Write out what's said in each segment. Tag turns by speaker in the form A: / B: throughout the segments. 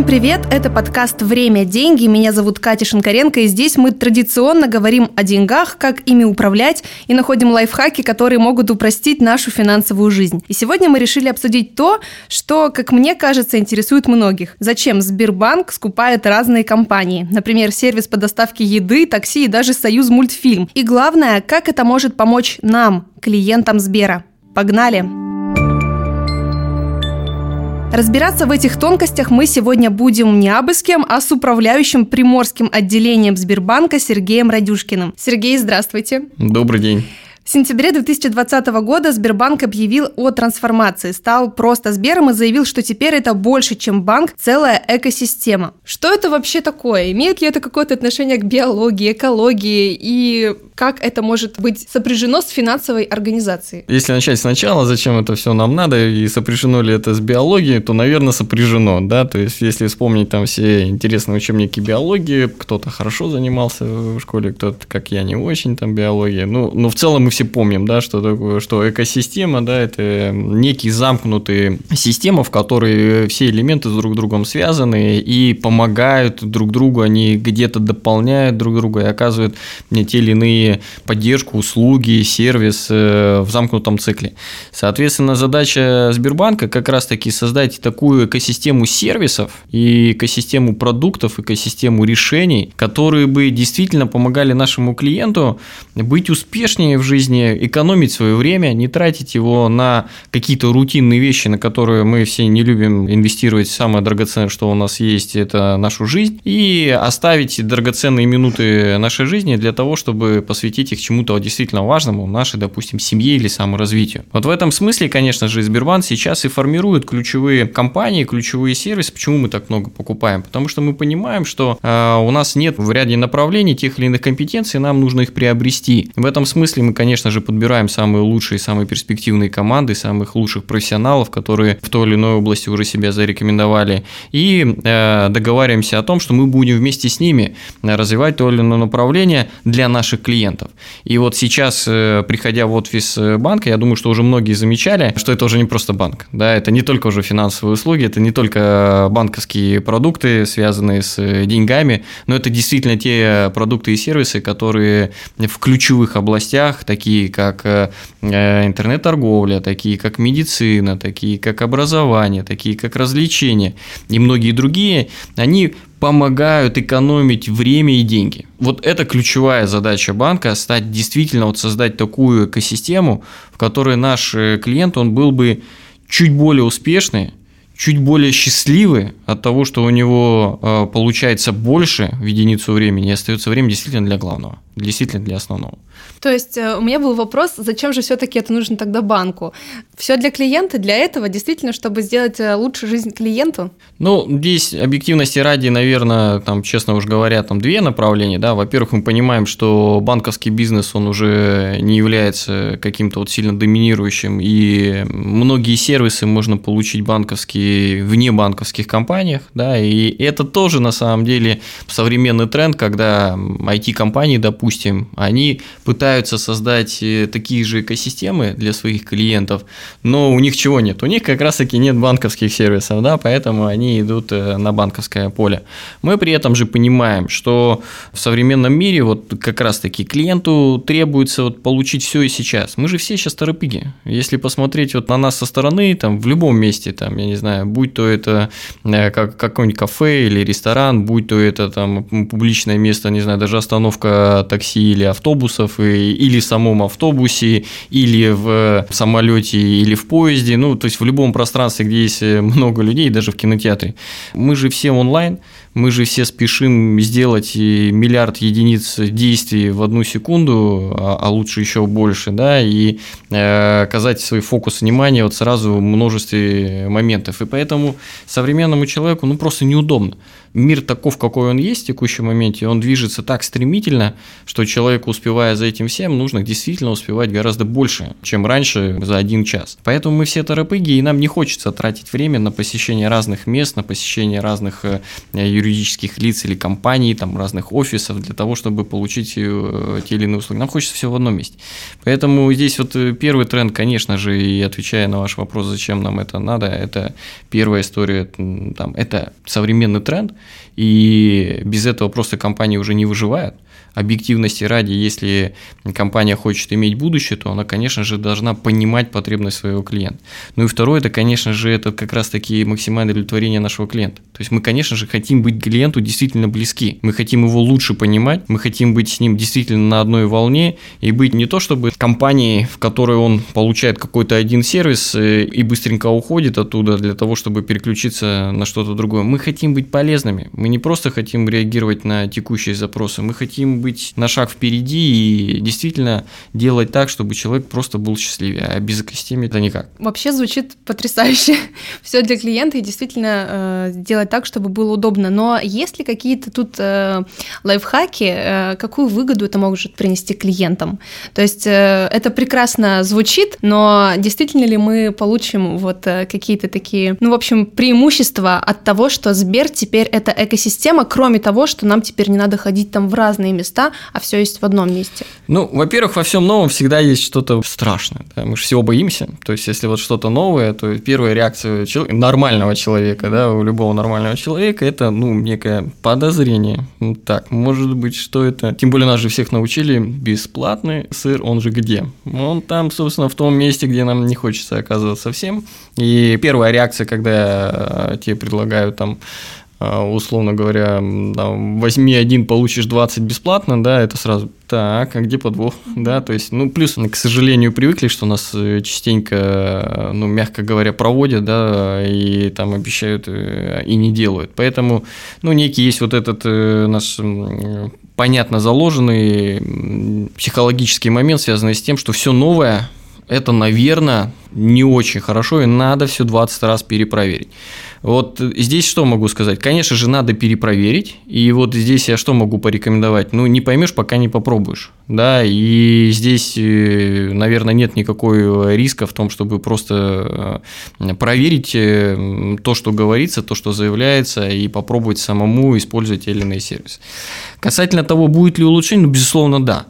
A: Всем привет! Это подкаст «Время. Деньги». Меня зовут Катя Шинкаренко, и здесь мы традиционно говорим о деньгах, как ими управлять, и находим лайфхаки, которые могут упростить нашу финансовую жизнь. И сегодня мы решили обсудить то, что, как мне кажется, интересует многих. Зачем Сбербанк скупает разные компании? Например, сервис по доставке еды, такси и даже Союз мультфильм. И главное, как это может помочь нам, клиентам Сбера. Погнали! Разбираться в этих тонкостях мы сегодня будем не абы с кем, а с управляющим приморским отделением Сбербанка Сергеем Радюшкиным. Сергей, здравствуйте.
B: Добрый день.
A: В сентябре 2020 года Сбербанк объявил о трансформации, стал просто Сбером и заявил, что теперь это больше, чем банк, целая экосистема. Что это вообще такое? Имеет ли это какое-то отношение к биологии, экологии и как это может быть сопряжено с финансовой организацией?
B: Если начать сначала, зачем это все нам надо и сопряжено ли это с биологией, то, наверное, сопряжено, да, то есть если вспомнить там все интересные учебники биологии, кто-то хорошо занимался в школе, кто-то, как я, не очень там биологии, ну, но в целом мы все помним, да, что такое, что экосистема, да, это некий замкнутый система, в которой все элементы друг другом связаны и помогают друг другу, они где-то дополняют друг друга и оказывают мне те или иные поддержку, услуги, сервис э, в замкнутом цикле. Соответственно, задача Сбербанка как раз-таки создать такую экосистему сервисов и экосистему продуктов, экосистему решений, которые бы действительно помогали нашему клиенту быть успешнее в жизни, экономить свое время, не тратить его на какие-то рутинные вещи, на которые мы все не любим инвестировать. Самое драгоценное, что у нас есть, это нашу жизнь, и оставить драгоценные минуты нашей жизни для того, чтобы посвятить их чему-то действительно важному, нашей, допустим, семье или саморазвитию. Вот в этом смысле, конечно же, Сбербанк сейчас и формирует ключевые компании, ключевые сервисы. Почему мы так много покупаем? Потому что мы понимаем, что э, у нас нет в ряде направлений тех или иных компетенций, нам нужно их приобрести. В этом смысле мы, конечно же, подбираем самые лучшие, самые перспективные команды, самых лучших профессионалов, которые в той или иной области уже себя зарекомендовали, и э, договариваемся о том, что мы будем вместе с ними развивать то или иное направление для наших клиентов. И вот сейчас, э, приходя в офис э, банка, я думаю, что уже многие замечали, что это уже не просто банк. Да, это не только уже финансовые услуги, это не только банковские продукты, связанные с э, деньгами, но это действительно те продукты и сервисы, которые в ключевых областях, такие как интернет-торговля, такие как медицина, такие как образование, такие как развлечения и многие другие, они помогают экономить время и деньги. Вот это ключевая задача банка – стать действительно, вот создать такую экосистему, в которой наш э, клиент, он был бы чуть более успешный, чуть более счастливый от того, что у него э, получается больше в единицу времени и остается время действительно для главного, действительно для основного.
A: То есть э, у меня был вопрос, зачем же все-таки это нужно тогда банку? Все для клиента, для этого, действительно, чтобы сделать э, лучше жизнь клиенту?
B: Ну, здесь объективности ради, наверное, там, честно уж говоря, там две направления, да. Во-первых, мы понимаем, что банковский бизнес, он уже не является каким-то вот сильно доминирующим, и многие сервисы можно получить банковские вне банковских компаниях, да, и это тоже на самом деле современный тренд, когда IT-компании, допустим, они пытаются создать э, такие же экосистемы для своих клиентов, но у них чего нет? У них как раз-таки нет банковских сервисов, да, поэтому они идут э, на банковское поле. Мы при этом же понимаем, что в современном мире вот как раз-таки клиенту требуется вот получить все и сейчас. Мы же все сейчас торопыги. Если посмотреть вот на нас со стороны, там в любом месте, там, я не знаю, будь то это э, как какой-нибудь кафе или ресторан, будь то это там публичное место, не знаю, даже остановка такси или автобусов, или в самом автобусе, или в самолете, или в поезде, ну, то есть в любом пространстве, где есть много людей, даже в кинотеатре. Мы же все онлайн, мы же все спешим сделать миллиард единиц действий в одну секунду, а, а лучше еще больше, да, и э, свой фокус внимания вот сразу в множестве моментов. И поэтому современному человеку ну, просто неудобно. Мир таков, какой он есть в текущем моменте, он движется так стремительно, что человеку, успевая за этим всем, нужно действительно успевать гораздо больше, чем раньше за один час. Поэтому мы все торопыги, и нам не хочется тратить время на посещение разных мест, на посещение разных э, юридических лиц или компаний, там, разных офисов для того, чтобы получить э, те или иные услуги. Нам хочется все в одном месте. Поэтому здесь вот э, первый тренд, конечно же, и отвечая на ваш вопрос, зачем нам это надо, это первая история, там, это современный тренд, и без этого просто компании уже не выживают объективности ради, если компания хочет иметь будущее, то она, конечно же, должна понимать потребность своего клиента. Ну и второе, это, конечно же, это как раз-таки максимальное удовлетворение нашего клиента. То есть мы, конечно же, хотим быть клиенту действительно близки. Мы хотим его лучше понимать, мы хотим быть с ним действительно на одной волне и быть не то, чтобы компанией, в которой он получает какой-то один сервис э, и быстренько уходит оттуда для того, чтобы переключиться на что-то другое. Мы хотим быть полезными. Мы не просто хотим реагировать на текущие запросы, мы хотим быть на шаг впереди и действительно делать так, чтобы человек просто был счастливее, а без экосистемы это никак.
A: Вообще звучит потрясающе. Все для клиента и действительно э, делать так, чтобы было удобно. Но есть ли какие-то тут э, лайфхаки, э, какую выгоду это может принести клиентам? То есть э, это прекрасно звучит, но действительно ли мы получим вот э, какие-то такие, ну, в общем, преимущества от того, что Сбер теперь это экосистема, кроме того, что нам теперь не надо ходить там в разные места, а все есть в одном месте?
B: Ну, во-первых, во всем новом всегда есть что-то страшное. Да? Мы же всего боимся. То есть, если вот что-то новое, то первая реакция человека, нормального человека, да, у любого нормального человека, это, ну, некое подозрение. Ну, так, может быть, что это? Тем более нас же всех научили, бесплатный сыр, он же где? Он там, собственно, в том месте, где нам не хочется оказываться всем. И первая реакция, когда тебе предлагают там условно говоря, там, возьми один, получишь 20 бесплатно, да, это сразу так, а где подвох, да, то есть, ну, плюс, к сожалению, привыкли, что нас э, частенько, ну, мягко говоря, проводят, да, и там обещают э, и не делают, поэтому, ну, некий есть вот этот э, наш понятно заложенный психологический момент, связанный с тем, что все новое, это, наверное, не очень хорошо, и надо все 20 раз перепроверить. Вот здесь что могу сказать? Конечно же, надо перепроверить. И вот здесь я что могу порекомендовать? Ну, не поймешь, пока не попробуешь. Да, и здесь, э, наверное, нет никакой риска в том, чтобы просто э, проверить э, то, что говорится, то, что заявляется, и попробовать самому использовать те или иные сервисы. Касательно того, будет ли улучшение, ну, безусловно, да.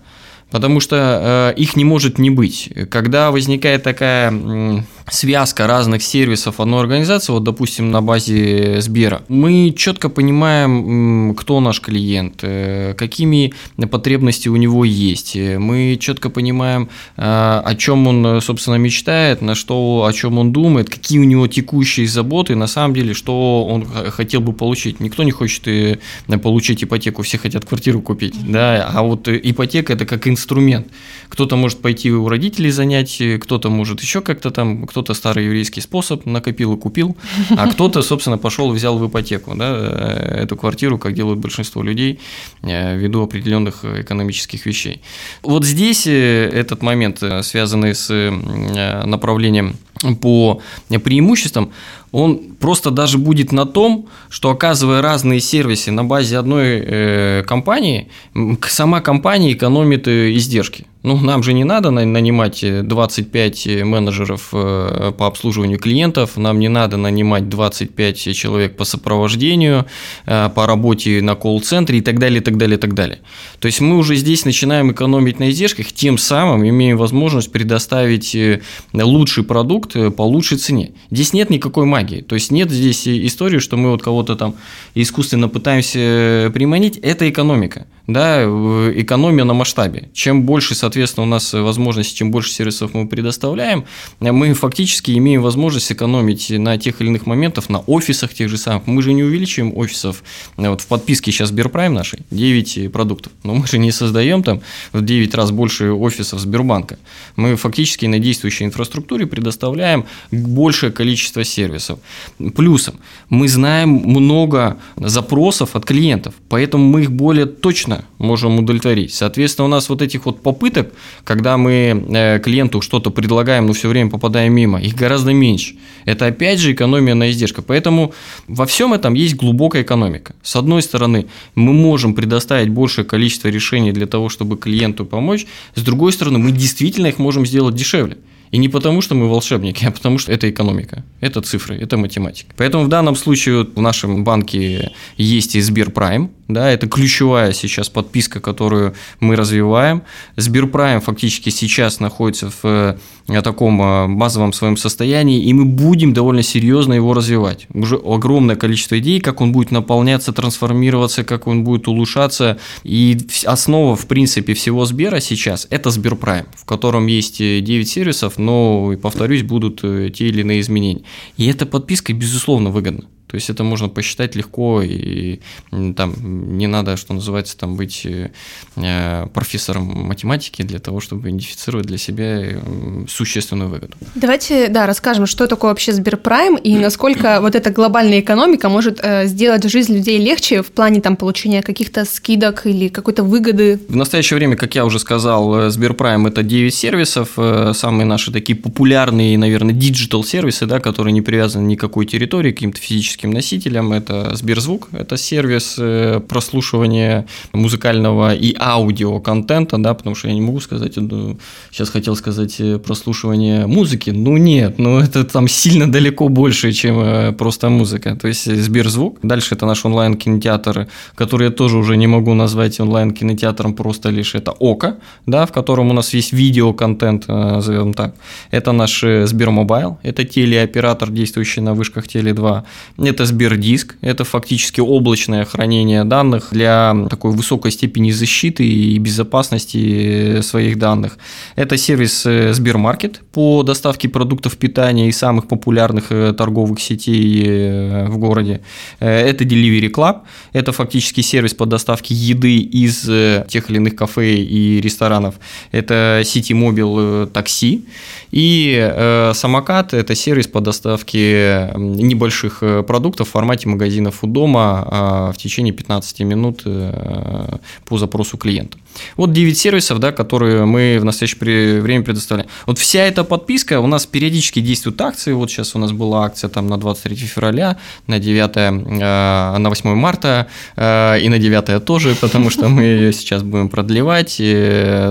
B: Потому что э, их не может не быть. Когда возникает такая связка разных сервисов одной организации, вот, допустим, на базе Сбера, мы четко понимаем, кто наш клиент, э, какими потребности у него есть. Мы четко понимаем, э, о чем он, собственно, мечтает, на что, о чем он думает, какие у него текущие заботы, на самом деле, что он хотел бы получить. Никто не хочет э, получить ипотеку, все хотят квартиру купить, да, а вот ипотека – это как инструмент инструмент. Кто-то может пойти у родителей занять, кто-то может еще как-то там, кто-то старый еврейский способ накопил и купил, а кто-то, собственно, пошел и взял в ипотеку да, э, эту квартиру, как делают большинство людей, э, ввиду определенных экономических вещей. Вот здесь э, этот момент, связанный с направлением по преимуществам, он просто даже будет на том, что оказывая разные сервисы на базе одной э, компании, сама компания экономит э, издержки. Ну, нам же не надо нанимать 25 э, менеджеров по обслуживанию клиентов, нам не надо нанимать 25 человек по сопровождению, по работе на колл-центре и так далее, и так далее, и так далее. То есть мы уже здесь начинаем экономить на издержках, тем самым имеем возможность предоставить лучший продукт по лучшей цене. Здесь нет никакой магии, то есть нет здесь истории, что мы вот кого-то там искусственно пытаемся приманить, это экономика да, экономия на масштабе. Чем больше, соответственно, у нас возможностей, чем больше сервисов мы предоставляем, мы фактически имеем возможность экономить на тех или иных моментах, на офисах тех же самых. Мы же не увеличиваем офисов. Вот в подписке сейчас Сберпрайм нашей 9 продуктов, но мы же не создаем там в 9 раз больше офисов Сбербанка. Мы фактически на действующей инфраструктуре предоставляем большее количество сервисов. Плюсом, мы знаем много запросов от клиентов, поэтому мы их более точно можем удовлетворить. Соответственно, у нас вот этих вот попыток, когда мы э, клиенту что-то предлагаем, но все время попадаем мимо, их гораздо меньше. Это опять же экономия на издержках. Поэтому во всем этом есть глубокая экономика. С одной стороны, мы можем предоставить большее количество решений для того, чтобы клиенту помочь. С другой стороны, мы действительно их можем сделать дешевле. И не потому, что мы волшебники, а потому, что это экономика, это цифры, это математика. Поэтому в данном случае в нашем банке есть и Сберпрайм, да, это ключевая сейчас подписка, которую мы развиваем. Сберпрайм фактически сейчас находится в э, таком э, базовом своем состоянии, и мы будем довольно серьезно его развивать. Уже огромное количество идей, как он будет наполняться, трансформироваться, как он будет улучшаться. И основа, в принципе, всего Сбера сейчас – это Сберпрайм, в котором есть 9 э, сервисов, но, повторюсь, будут те или иные изменения. И эта подписка, безусловно, выгодна. То есть это можно посчитать легко, и там не надо, что называется, там быть э, профессором математики для того, чтобы идентифицировать для себя э, существенную выгоду.
A: Давайте, да, расскажем, что такое вообще Сберпрайм и насколько вот эта глобальная экономика может э, сделать жизнь людей легче в плане там получения каких-то скидок или какой-то выгоды.
B: В настоящее время, как я уже сказал, Сберпрайм это 9 сервисов, самые наши такие популярные, наверное, digital сервисы, да, которые не привязаны ни к какой территории, к каким-то физическим физическим носителям. Это Сберзвук, это сервис э, прослушивания музыкального и аудио контента, да, потому что я не могу сказать, ну, сейчас хотел сказать э, прослушивание музыки, ну нет, ну это там сильно далеко больше, чем э, просто музыка. То есть Сберзвук. Дальше это наш онлайн-кинотеатр, который я тоже уже не могу назвать онлайн-кинотеатром, просто лишь это Okko, да, в котором у нас весь видеоконтент, назовем так. Это наш Сбермобайл, это телеоператор, действующий на вышках Теле2 это Сбердиск, это фактически облачное хранение данных для такой высокой степени защиты и безопасности своих данных. Это сервис э, Сбермаркет по доставке продуктов питания и самых популярных э, торговых сетей э, в городе. Это Delivery Club, это фактически сервис по доставке еды из тех или иных кафе и ресторанов. Это City Mobile такси. И Самокат – это сервис по доставке небольших продуктов в формате магазинов у дома а, в течение 15 минут э, по запросу клиента. Вот 9 сервисов, да, которые мы в настоящее время предоставляем. Вот вся эта подписка, у нас периодически действуют акции. Вот сейчас у нас была акция там на 23 февраля, на 9, э, на 8 марта э, и на 9 тоже, потому что мы ее сейчас будем продлевать.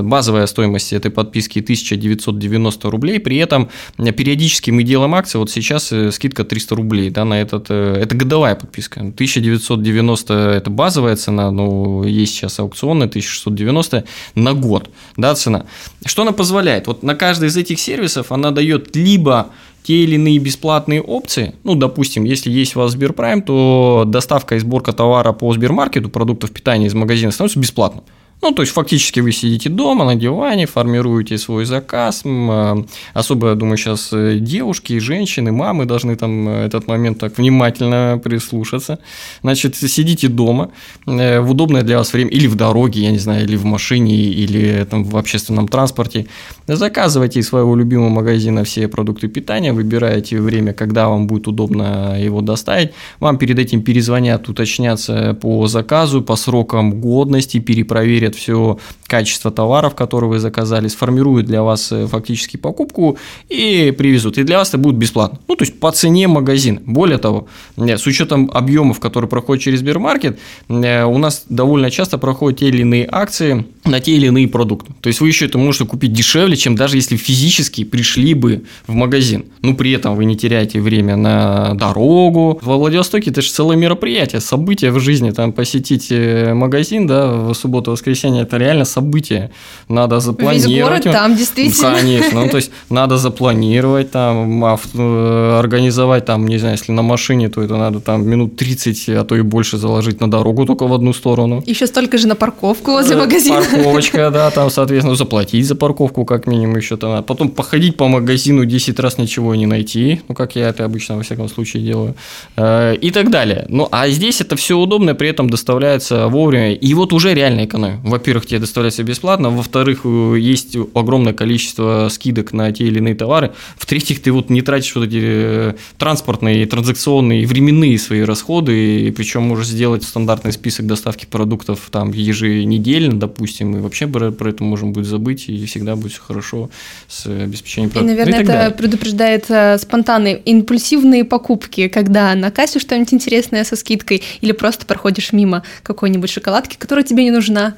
B: Базовая стоимость этой подписки 1990 рублей. При этом периодически мы делаем акции. Вот сейчас скидка 300 рублей да, на этот. Это годовая подписка. 1990 это базовая цена, но есть сейчас аукционная 1690 90 на год, да, цена. Что она позволяет? Вот на каждый из этих сервисов она дает либо те или иные бесплатные опции, ну, допустим, если есть у вас Сберпрайм, то доставка и сборка товара по Сбермаркету, продуктов питания из магазина становится бесплатно. Ну, то есть, фактически вы сидите дома на диване, формируете свой заказ. А, особо, я думаю, сейчас э, девушки, женщины, мамы должны там э, этот момент так внимательно прислушаться. Значит, сидите дома э, в удобное для вас время, или в дороге, я не знаю, или в машине, или там в общественном транспорте. Заказывайте из своего любимого магазина все продукты питания, выбираете время, когда вам будет удобно его доставить. Вам перед этим перезвонят, уточнятся по заказу, по срокам годности, перепроверят проверят все качество товаров, которые вы заказали, сформируют для вас э, фактически покупку и привезут. И для вас это будет бесплатно. Ну, то есть по цене магазина. Более того, э, с учетом объемов, которые проходят через Сбермаркет, э, у нас довольно часто проходят те или иные акции на те или иные продукты. То есть вы еще это можете купить дешевле, чем даже если физически пришли бы в магазин. Ну, при этом вы не теряете время на дорогу. Во Владивостоке это же целое мероприятие, событие в жизни. Там посетить магазин, да, в субботу-воскресенье воскресенье это реально событие. Надо запланировать. Весь город
A: там действительно.
B: Конечно. Ну, то есть надо запланировать там, э, организовать там, не знаю, если на машине, то это надо там минут 30, а то и больше заложить на дорогу только в одну сторону.
A: Еще столько же на парковку возле э, магазина.
B: Парковочка, да, там, соответственно, заплатить за парковку как минимум еще там. А потом походить по магазину 10 раз ничего не найти, ну, как я это обычно во всяком случае делаю, э, и так далее. Ну, а здесь это все удобно, при этом доставляется вовремя. И вот уже реальная экономия во-первых, тебе доставляется бесплатно, во-вторых, есть огромное количество скидок на те или иные товары, в-третьих, ты вот не тратишь вот эти э, транспортные, транзакционные, временные свои расходы, и причем можешь сделать стандартный список доставки продуктов там еженедельно, допустим, и вообще про, про это можем будет забыть, и всегда будет все хорошо с обеспечением
A: продуктов. И, наверное, ну, и это далее. предупреждает э, спонтанные, импульсивные покупки, когда на кассе что-нибудь интересное со скидкой, или просто проходишь мимо какой-нибудь шоколадки, которая тебе не нужна.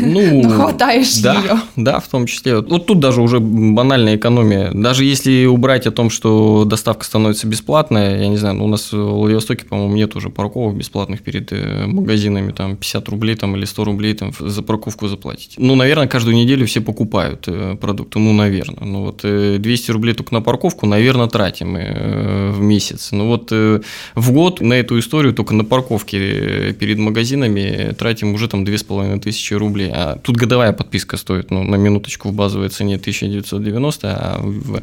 A: Ну, хватаешь
B: да,
A: ее.
B: Да, в том числе. Вот тут даже уже банальная экономия. Даже если убрать о том, что доставка становится бесплатная, я не знаю, ну, у нас в Владивостоке, по-моему, нет уже парковок бесплатных перед э, магазинами, там 50 рублей там, или 100 рублей там, за парковку заплатить. Ну, наверное, каждую неделю все покупают э, продукты, ну, наверное. Ну, вот 200 э, рублей только на парковку, наверное, тратим мы в месяц. Ну, вот в год на эту историю только на парковке перед магазинами тратим уже там 2500 рублей. А тут годовая подписка стоит, ну, на минуточку в базовой цене 1990, а в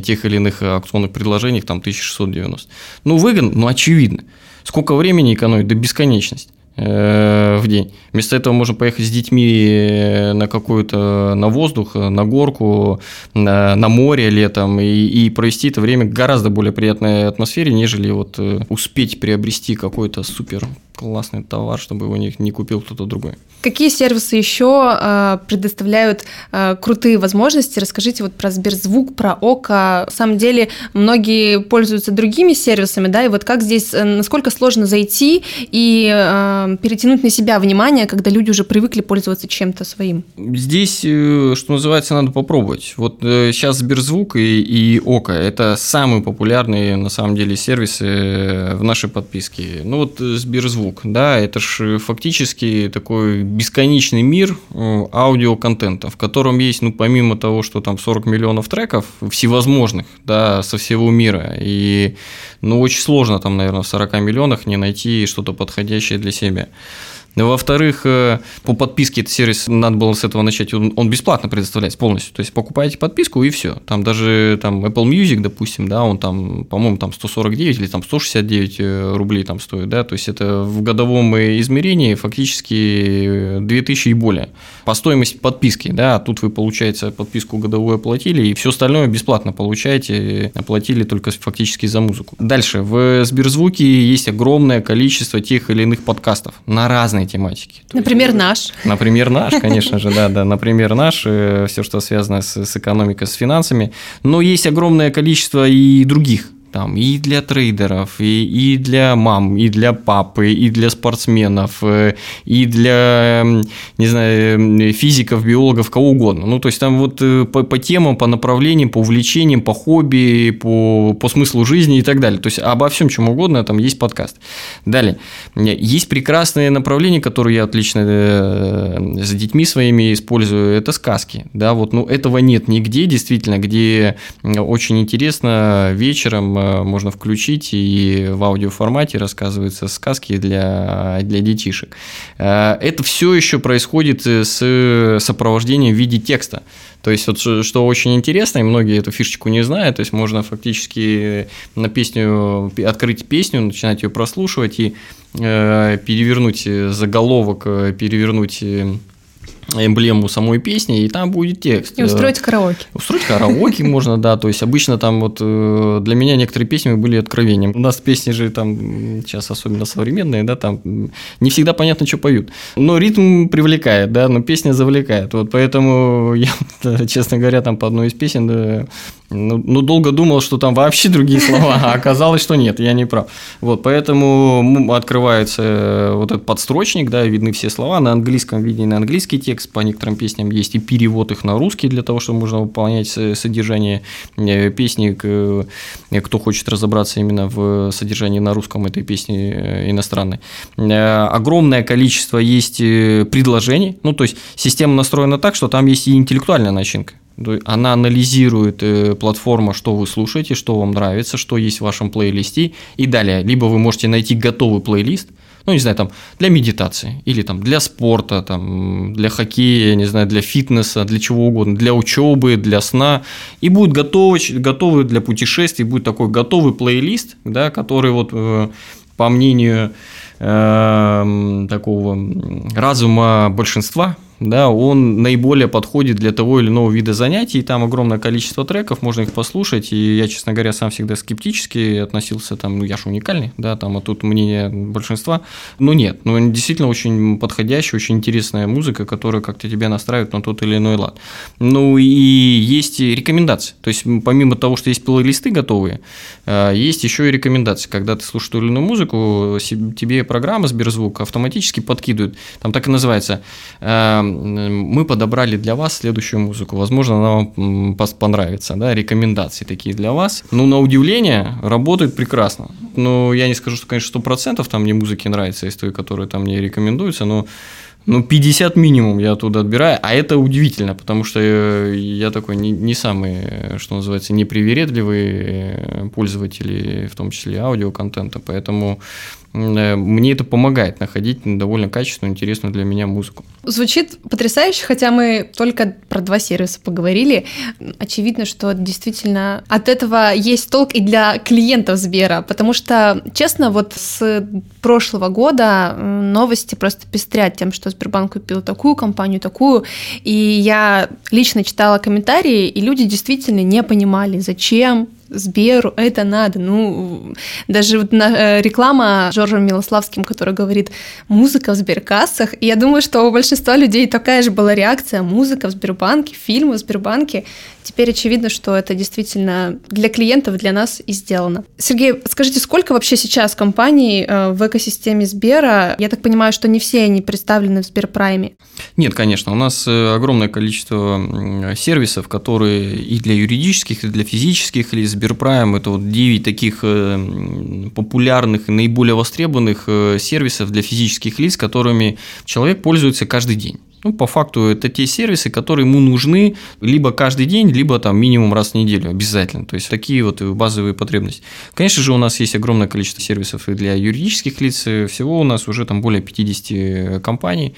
B: тех или иных акционных предложениях там 1690. Ну, выгодно, ну, очевидно. Сколько времени экономить? До бесконечности э, в день. Вместо этого можно поехать с детьми на какую-то на воздух, на горку, на, на море летом и, и провести это время гораздо более приятной атмосфере, нежели вот э, успеть приобрести какой-то супер классный товар, чтобы его не, не купил кто-то другой.
A: Какие сервисы еще э, предоставляют э, крутые возможности? Расскажите вот про Сберзвук, про Око. На самом деле многие пользуются другими сервисами, да, и вот как здесь, э, насколько сложно зайти и э, перетянуть на себя внимание, когда люди уже привыкли пользоваться чем-то своим?
B: Здесь, э, что называется, надо попробовать. Вот э, сейчас Сберзвук и, и Око – это самые популярные, на самом деле, сервисы в нашей подписке. Ну вот Сберзвук звук, да, это же фактически такой бесконечный мир э, аудиоконтента, в котором есть, ну, помимо того, что там 40 миллионов треков всевозможных, да, со всего мира, и, ну, очень сложно там, наверное, в 40 миллионах не найти что-то подходящее для себя. Во-вторых, э, по подписке этот сервис, надо было с этого начать, он, он бесплатно предоставляется полностью. То есть покупаете подписку и все. Там даже там Apple Music, допустим, да, он там, по-моему, там 149 или там 169 э, рублей там стоит, да, то есть это в годовом измерении фактически 2000 и более. По стоимости подписки, да, а тут вы, получается, подписку годовую оплатили, и все остальное бесплатно получаете, оплатили только фактически за музыку. Дальше, в Сберзвуке есть огромное количество тех или иных подкастов на разные разные тематики.
A: Например, есть, наш.
B: Например, наш, конечно же, да, да. Например, наш, э, все, что связано с, с экономикой, с финансами. Но есть огромное количество и других там и для трейдеров, и, и для мам, и для папы, и для спортсменов, э, и для, не знаю, физиков, биологов, кого угодно. Ну, то есть там вот э, по, по темам, по направлениям, по увлечениям, по хобби, по, по смыслу жизни и так далее. То есть обо всем чем угодно там есть подкаст. Далее. Есть прекрасные направления, которые я отлично э, с детьми своими использую. Это сказки. Да, вот, ну, этого нет нигде, действительно, где очень интересно вечером можно включить, и в аудиоформате рассказываются сказки для, для детишек. Э, это все еще происходит с сопровождением в виде текста. То есть, вот, что очень интересно, и многие эту фишечку не знают, то есть можно фактически на песню, открыть песню, начинать ее прослушивать и э, перевернуть заголовок, э, перевернуть эмблему самой песни, и там будет текст.
A: И устроить караоке.
B: Устроить караоке можно, да. То есть обычно там вот э, для меня некоторые песни были откровением. У нас песни же там сейчас особенно современные, да, там не всегда понятно, что поют. Но ритм привлекает, да, но песня завлекает. Вот поэтому я, честно говоря, там по одной из песен да, ну, ну, долго думал, что там вообще другие слова, а оказалось, что нет, я не прав. Вот, поэтому открывается э, вот этот подстрочник, да, видны все слова, на английском виден английский текст, по некоторым песням есть и перевод их на русский для того, чтобы можно выполнять содержание э, песни, кто хочет разобраться именно в содержании на русском этой песни э, иностранной. Огромное количество есть предложений, ну, то есть система настроена так, что там есть и интеллектуальная начинка. Она анализирует э, платформа, что вы слушаете, что вам нравится, что есть в вашем плейлисте. И далее, либо вы можете найти готовый плейлист, ну, не знаю, там, для медитации, или там для спорта, там, для хоккея, не знаю, для фитнеса, для чего угодно, для учебы, для сна, и будет готовый, готовый для путешествий, будет такой готовый плейлист, да, который вот, э, по мнению э, такого разума большинства, да, он наиболее подходит для того или иного вида занятий, там огромное количество треков, можно их послушать, и я, честно говоря, сам всегда скептически относился, там, ну, я же уникальный, да, там, а тут мнение большинства, ну, нет, ну, действительно очень подходящая, очень интересная музыка, которая как-то тебя настраивает на тот или иной лад. Ну, и есть рекомендации, то есть, помимо того, что есть плейлисты готовые, э, есть еще и рекомендации, когда ты слушаешь ту или иную музыку, тебе программа Сберзвук автоматически подкидывает, там так и называется, э, мы подобрали для вас следующую музыку. Возможно, она вам понравится, да, рекомендации такие для вас. Ну, на удивление, работает прекрасно. Ну, я не скажу, что, конечно, 100% там мне музыки нравится из той, которая там мне рекомендуется, но ну, 50 минимум я оттуда отбираю, а это удивительно, потому что я такой не, не самый, что называется, непривередливый э, пользователь, в том числе аудиоконтента, поэтому Э, мне это помогает находить довольно качественную, интересную для меня музыку.
A: Звучит потрясающе, хотя мы только про два сервиса поговорили. Очевидно, что действительно от этого есть толк и для клиентов Сбера, потому что, честно, вот с прошлого года новости просто пестрят тем, что Сбербанк купил такую компанию, такую, и я лично читала комментарии, и люди действительно не понимали, зачем, Сберу это надо. Ну, даже вот на, э, реклама Жоржем Милославским, который говорит «музыка в Сберкассах». И я думаю, что у большинства людей такая же была реакция «музыка в Сбербанке», фильмы в Сбербанке. Теперь очевидно, что это действительно для клиентов, для нас и сделано. Сергей, скажите, сколько вообще сейчас компаний э, в экосистеме Сбера? Я так понимаю, что не все они представлены в Сберпрайме.
B: Нет, конечно. У нас э, огромное количество сервисов, которые и для юридических, и для физических лиц. Сберпрайм – это вот 9 таких э, популярных и наиболее востребованных сервисов для физических лиц, которыми человек пользуется каждый день. Ну, по факту это те сервисы, которые ему нужны либо каждый день, либо там минимум раз в неделю обязательно. То есть такие вот базовые потребности. Конечно же, у нас есть огромное количество сервисов и для юридических лиц. Всего у нас уже там более 50 компаний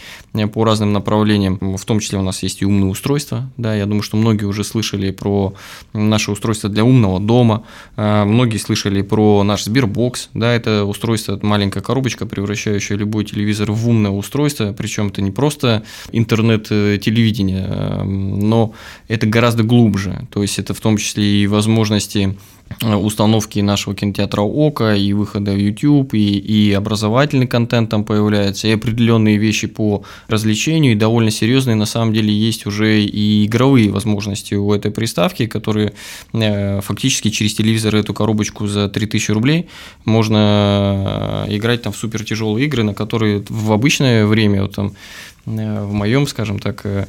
B: по разным направлениям. В том числе у нас есть и умные устройства. Да, я думаю, что многие уже слышали про наше устройство для умного дома. Э, многие слышали про наш Sberbox. Да, это устройство, маленькая коробочка, превращающая любой телевизор в умное устройство. Причем это не просто интернет-телевидения, эм, но это гораздо глубже. То есть это в том числе и возможности э, установки нашего кинотеатра ОКО, и выхода в YouTube, и, и образовательный контент там появляется, и определенные вещи по развлечению, и довольно серьезные на самом деле есть уже и игровые возможности у этой приставки, которые э, фактически через телевизор эту коробочку за 3000 рублей можно э, играть там в супер тяжелые игры, на которые в обычное время вот, там, в моем, скажем так, э,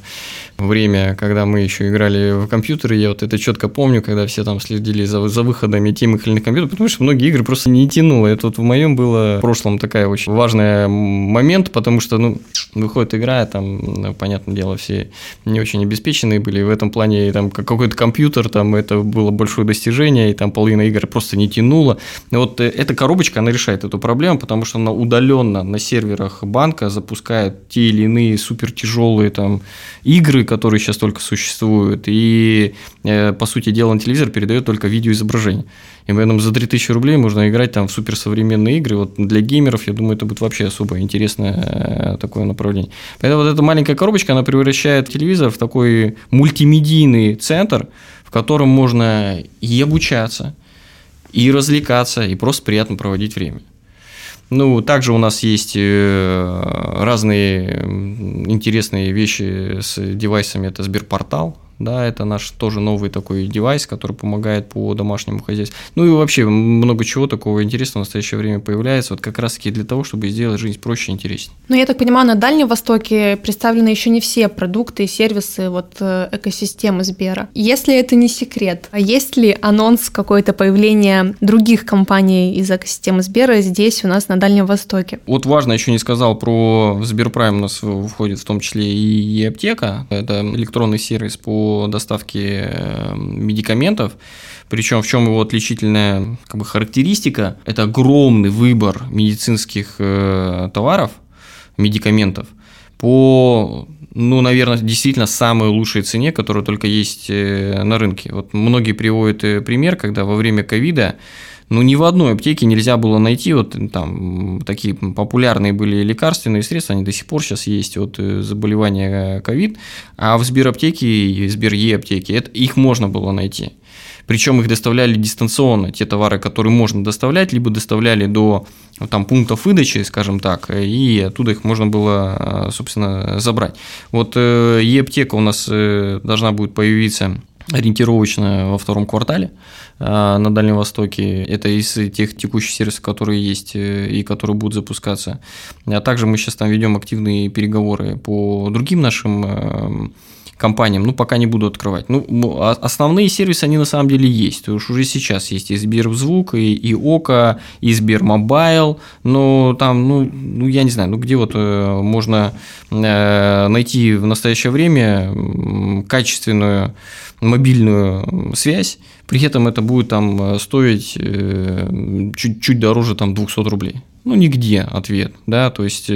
B: время, когда мы еще играли в компьютеры, я вот это четко помню, когда все там следили за, за выходами тем или иных компьютеров, потому что многие игры просто не тянуло. Это вот в моем было в прошлом такая очень важный момент, потому что, ну, выходит игра, там, ну, понятное дело, все не очень обеспеченные были, в этом плане там какой-то компьютер, там, это было большое достижение, и там половина игр просто не тянуло. И вот э, эта коробочка, она решает эту проблему, потому что она удаленно на серверах банка запускает те или иные супер тяжелые там игры, которые сейчас только существуют, и, э, по сути дела, на телевизор передает только видеоизображение. И поэтому за 3000 рублей можно играть там в суперсовременные игры. Вот для геймеров, я думаю, это будет вообще особо интересное э, такое направление. Поэтому вот эта маленькая коробочка, она превращает телевизор в такой мультимедийный центр, в котором можно и обучаться, и развлекаться, и просто приятно проводить время. Ну, также у нас есть э, разные интересные вещи с девайсами. Это Сберпортал, да, это наш тоже новый такой девайс, который помогает по домашнему хозяйству. Ну и вообще много чего такого интересного в настоящее время появляется, вот как раз-таки для того, чтобы сделать жизнь проще и интереснее.
A: Ну, я так понимаю, на Дальнем Востоке представлены еще не все продукты и сервисы вот э, экосистемы Сбера. Если это не секрет, а есть ли анонс какое-то появление других компаний из экосистемы Сбера здесь у нас на Дальнем Востоке?
B: Вот важно, еще не сказал про Сберпрайм у нас входит в том числе и аптека, это электронный сервис по доставке э, медикаментов. Причем в чем его отличительная как бы, характеристика? Это огромный выбор медицинских э, товаров, медикаментов по, ну, наверное, действительно самой лучшей цене, которая только есть э, на рынке. Вот многие приводят пример, когда во время ковида ну, ни в одной аптеке нельзя было найти вот там такие популярные были лекарственные средства, они до сих пор сейчас есть от э, заболевания ковид, а в Сбераптеке и Сбер Е-аптеке это, их можно было найти. Причем их доставляли дистанционно, те товары, которые можно доставлять, либо доставляли до там, пунктов выдачи, скажем так, и оттуда их можно было, собственно, забрать. Вот э, e-аптека у нас э, должна будет появиться ориентировочно во втором квартале э, на Дальнем Востоке. Это из тех текущих сервисов, которые есть и которые будут запускаться. А также мы сейчас там ведем активные переговоры по другим нашим компаниям, ну, пока не буду открывать. Ну, а основные сервисы, они на самом деле есть. То есть уже сейчас есть и Сберзвук, и, и Okko, и Сбермобайл, но там, ну, ну, я не знаю, ну, где вот э, можно э, найти в настоящее время качественную мобильную связь, при этом это будет там стоить э, чуть-чуть дороже там 200 рублей. Ну, нигде ответ, да, то есть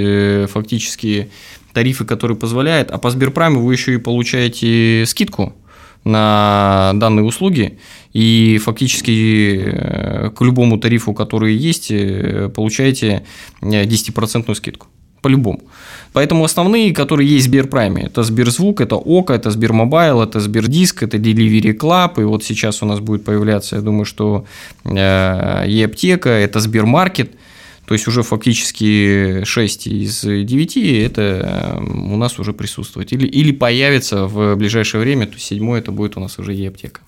B: фактически тарифы, которые позволяют, а по Сберпрайму вы еще и получаете скидку на данные услуги, и фактически э, к любому тарифу, который есть, э, получаете 10% э, скидку. По-любому. Поэтому основные, которые есть в Сберпрайме, это Сберзвук, это Okko, это Сбермобайл, это Сбердиск, это Delivery Club, и вот сейчас у нас будет появляться, я думаю, что e-аптека, это Сбермаркет – то есть уже фактически 6 из 9 это у нас уже присутствует. Или, или появится в ближайшее время, то есть седьмой это будет у нас уже e-аптека.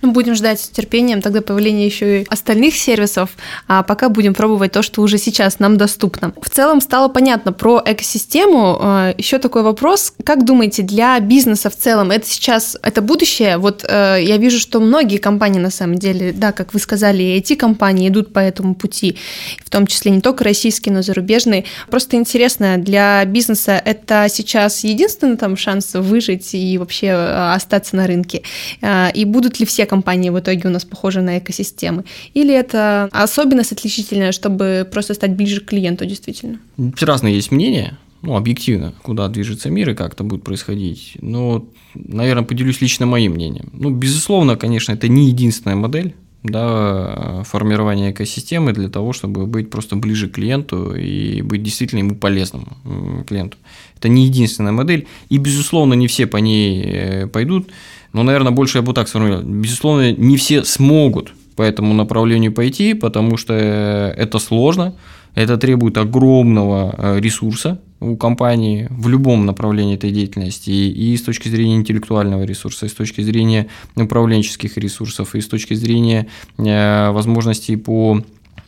A: Ну, будем ждать с терпением тогда появления еще и остальных сервисов, а пока будем пробовать то, что уже сейчас нам доступно. В целом стало понятно про экосистему. А, еще такой вопрос. Как думаете, для бизнеса в целом это сейчас, это будущее? Вот э, я вижу, что многие компании на самом деле, да, как вы сказали, эти компании идут по этому пути, в том числе не только российские, но и зарубежные. Просто интересно, для бизнеса это сейчас единственный там шанс выжить и вообще э, остаться на рынке? А, и будут ли все компании в итоге у нас похожи на экосистемы? Или это особенность отличительная, чтобы просто стать ближе к клиенту действительно?
B: Разные есть мнения, ну, объективно, куда движется мир и как это будет происходить. Но, наверное, поделюсь лично моим мнением. Ну, безусловно, конечно, это не единственная модель да, формирования экосистемы для того, чтобы быть просто ближе к клиенту и быть действительно ему полезным клиенту. Это не единственная модель, и, безусловно, не все по ней э, пойдут. Но, наверное, больше я бы так сформулировал. Безусловно, не все смогут по этому направлению пойти, потому что это сложно, это требует огромного э, ресурса у компании в любом направлении этой деятельности, и с точки зрения интеллектуального ресурса, и с точки зрения управленческих ресурсов, и с точки зрения э, возможностей по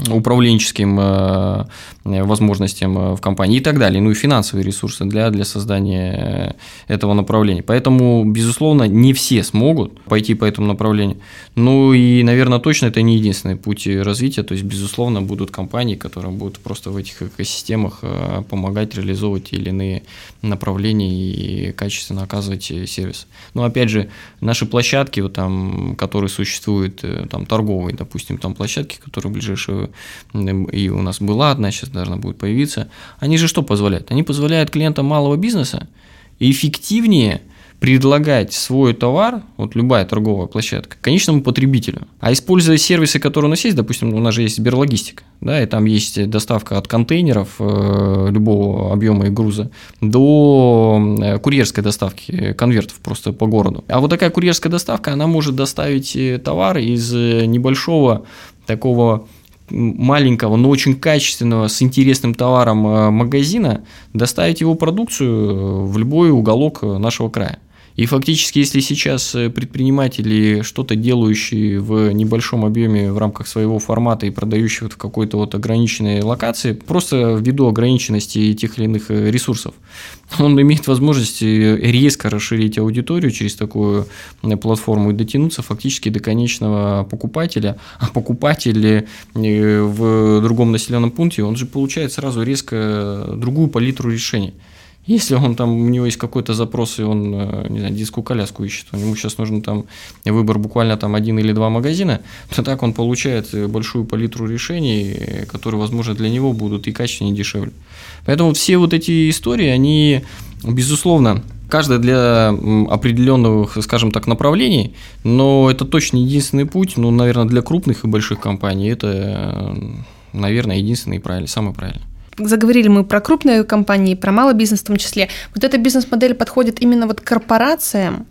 B: управленческим э, возможностям э, в компании и так далее, ну и финансовые ресурсы для, для создания э, этого направления. Поэтому, безусловно, не все смогут пойти по этому направлению. Ну и, наверное, точно это не единственный путь развития, то есть, безусловно, будут компании, которые будут просто в этих экосистемах помогать реализовывать те или иные направления и качественно оказывать сервис. Но, опять же, наши площадки, вот там, которые существуют, там, торговые, допустим, там площадки, которые в ближайшее и у нас была одна, сейчас должна будет появиться, они же что позволяют? Они позволяют клиентам малого бизнеса эффективнее предлагать свой товар, вот любая торговая площадка, конечному потребителю. А используя сервисы, которые у нас есть, допустим, у нас же есть Сберлогистика, да, и там есть доставка от контейнеров э, любого объема и груза до э, курьерской доставки конвертов просто по городу. А вот такая курьерская доставка, она может доставить э, товар из э, небольшого такого маленького, но очень качественного, с интересным товаром э, магазина доставить его продукцию э, в любой уголок э, нашего края. И фактически, если сейчас э, предприниматели, что-то делающие в небольшом объеме в рамках своего формата и продающие вот в какой-то вот ограниченной локации, просто ввиду ограниченности тех или иных э, ресурсов, он имеет возможность э, резко расширить аудиторию через такую платформу и дотянуться фактически до конечного покупателя, а покупатель в другом населенном пункте, он же получает сразу резко другую палитру решений. Если он там, у него есть какой-то запрос, и он, э, не знаю, детскую коляску ищет, у него сейчас нужен там выбор буквально там один или два магазина, то так он получает э, большую палитру решений, которые, возможно, для него будут и качественнее, и дешевле. Поэтому все вот эти истории, они, безусловно, Каждая для определенных, скажем так, направлений, но это точно единственный путь, ну, наверное, для крупных и больших компаний это, наверное, единственный и правильный, самый правильный
A: заговорили мы про крупные компании, про малый бизнес в том числе. Вот эта бизнес-модель подходит именно вот корпорациям?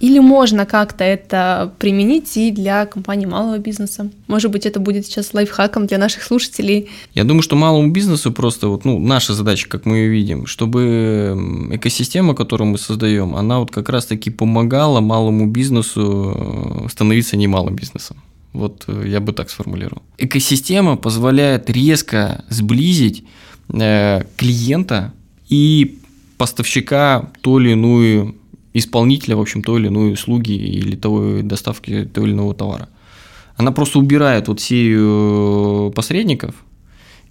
A: Или можно как-то это применить и для компаний малого бизнеса? Может быть, это будет сейчас лайфхаком для наших слушателей?
B: Я думаю, что малому бизнесу просто вот, ну, наша задача, как мы ее видим, чтобы экосистема, которую мы создаем, она вот как раз-таки помогала малому бизнесу э, становиться немалым бизнесом. Вот э, я бы так сформулировал. Экосистема позволяет резко сблизить клиента и поставщика то или иную исполнителя, в общем, той или иной услуги или того доставки того или иного товара. Она просто убирает вот серию посредников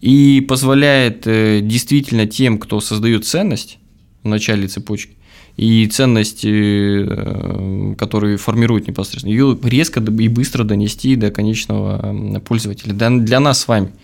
B: и позволяет э, действительно тем, кто создает ценность в начале цепочки, и ценность, э, которую формирует непосредственно, ее резко и быстро донести до конечного пользователя, для нас с вами –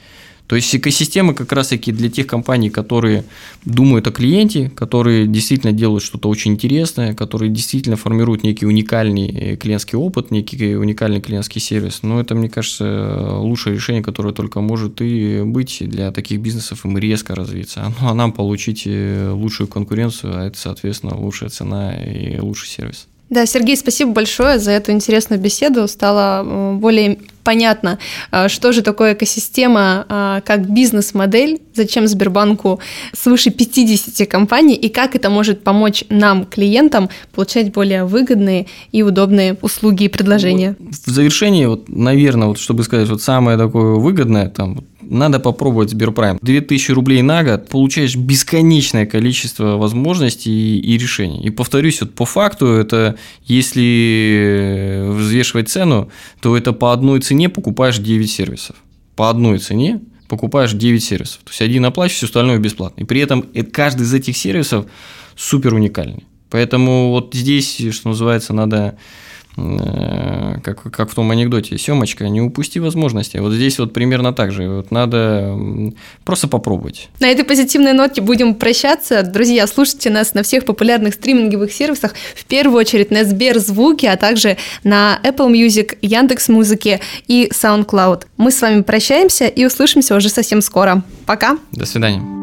B: то есть экосистема как раз-таки для тех компаний, которые думают о клиенте, которые действительно делают что-то очень интересное, которые действительно формируют некий уникальный э, клиентский опыт, некий уникальный клиентский сервис. Но это, мне кажется, лучшее решение, которое только может и быть для таких бизнесов им резко развиться. Ну, а нам получить э, лучшую конкуренцию, а это, соответственно, лучшая цена и лучший сервис.
A: Да, Сергей, спасибо большое за эту интересную беседу. Стало э, более понятно, э, что же такое экосистема э, как бизнес-модель, зачем Сбербанку свыше 50 компаний и как это может помочь нам, клиентам, получать более выгодные и удобные услуги и предложения.
B: В завершении, вот, наверное, вот, чтобы сказать, вот самое такое выгодное, там, надо попробовать Сберпрайм. 2000 рублей на год, получаешь бесконечное количество возможностей и, и решений. И повторюсь, вот по факту это, если взвешивать цену, то это по одной цене покупаешь 9 сервисов. По одной цене покупаешь 9 сервисов. То есть один оплачиваешь, все остальное бесплатно. И при этом каждый из этих сервисов супер уникальный. Поэтому вот здесь, что называется, надо Э, как, как в том анекдоте, Семочка, не упусти возможности. Вот здесь вот примерно так же. Вот надо просто попробовать.
A: На этой позитивной ноте будем прощаться. Друзья, слушайте нас на всех популярных стриминговых сервисах, в первую очередь на Сберзвуке, а также на Apple Music, Яндекс Музыке и SoundCloud. Мы с вами прощаемся и услышимся уже совсем скоро. Пока.
B: До свидания.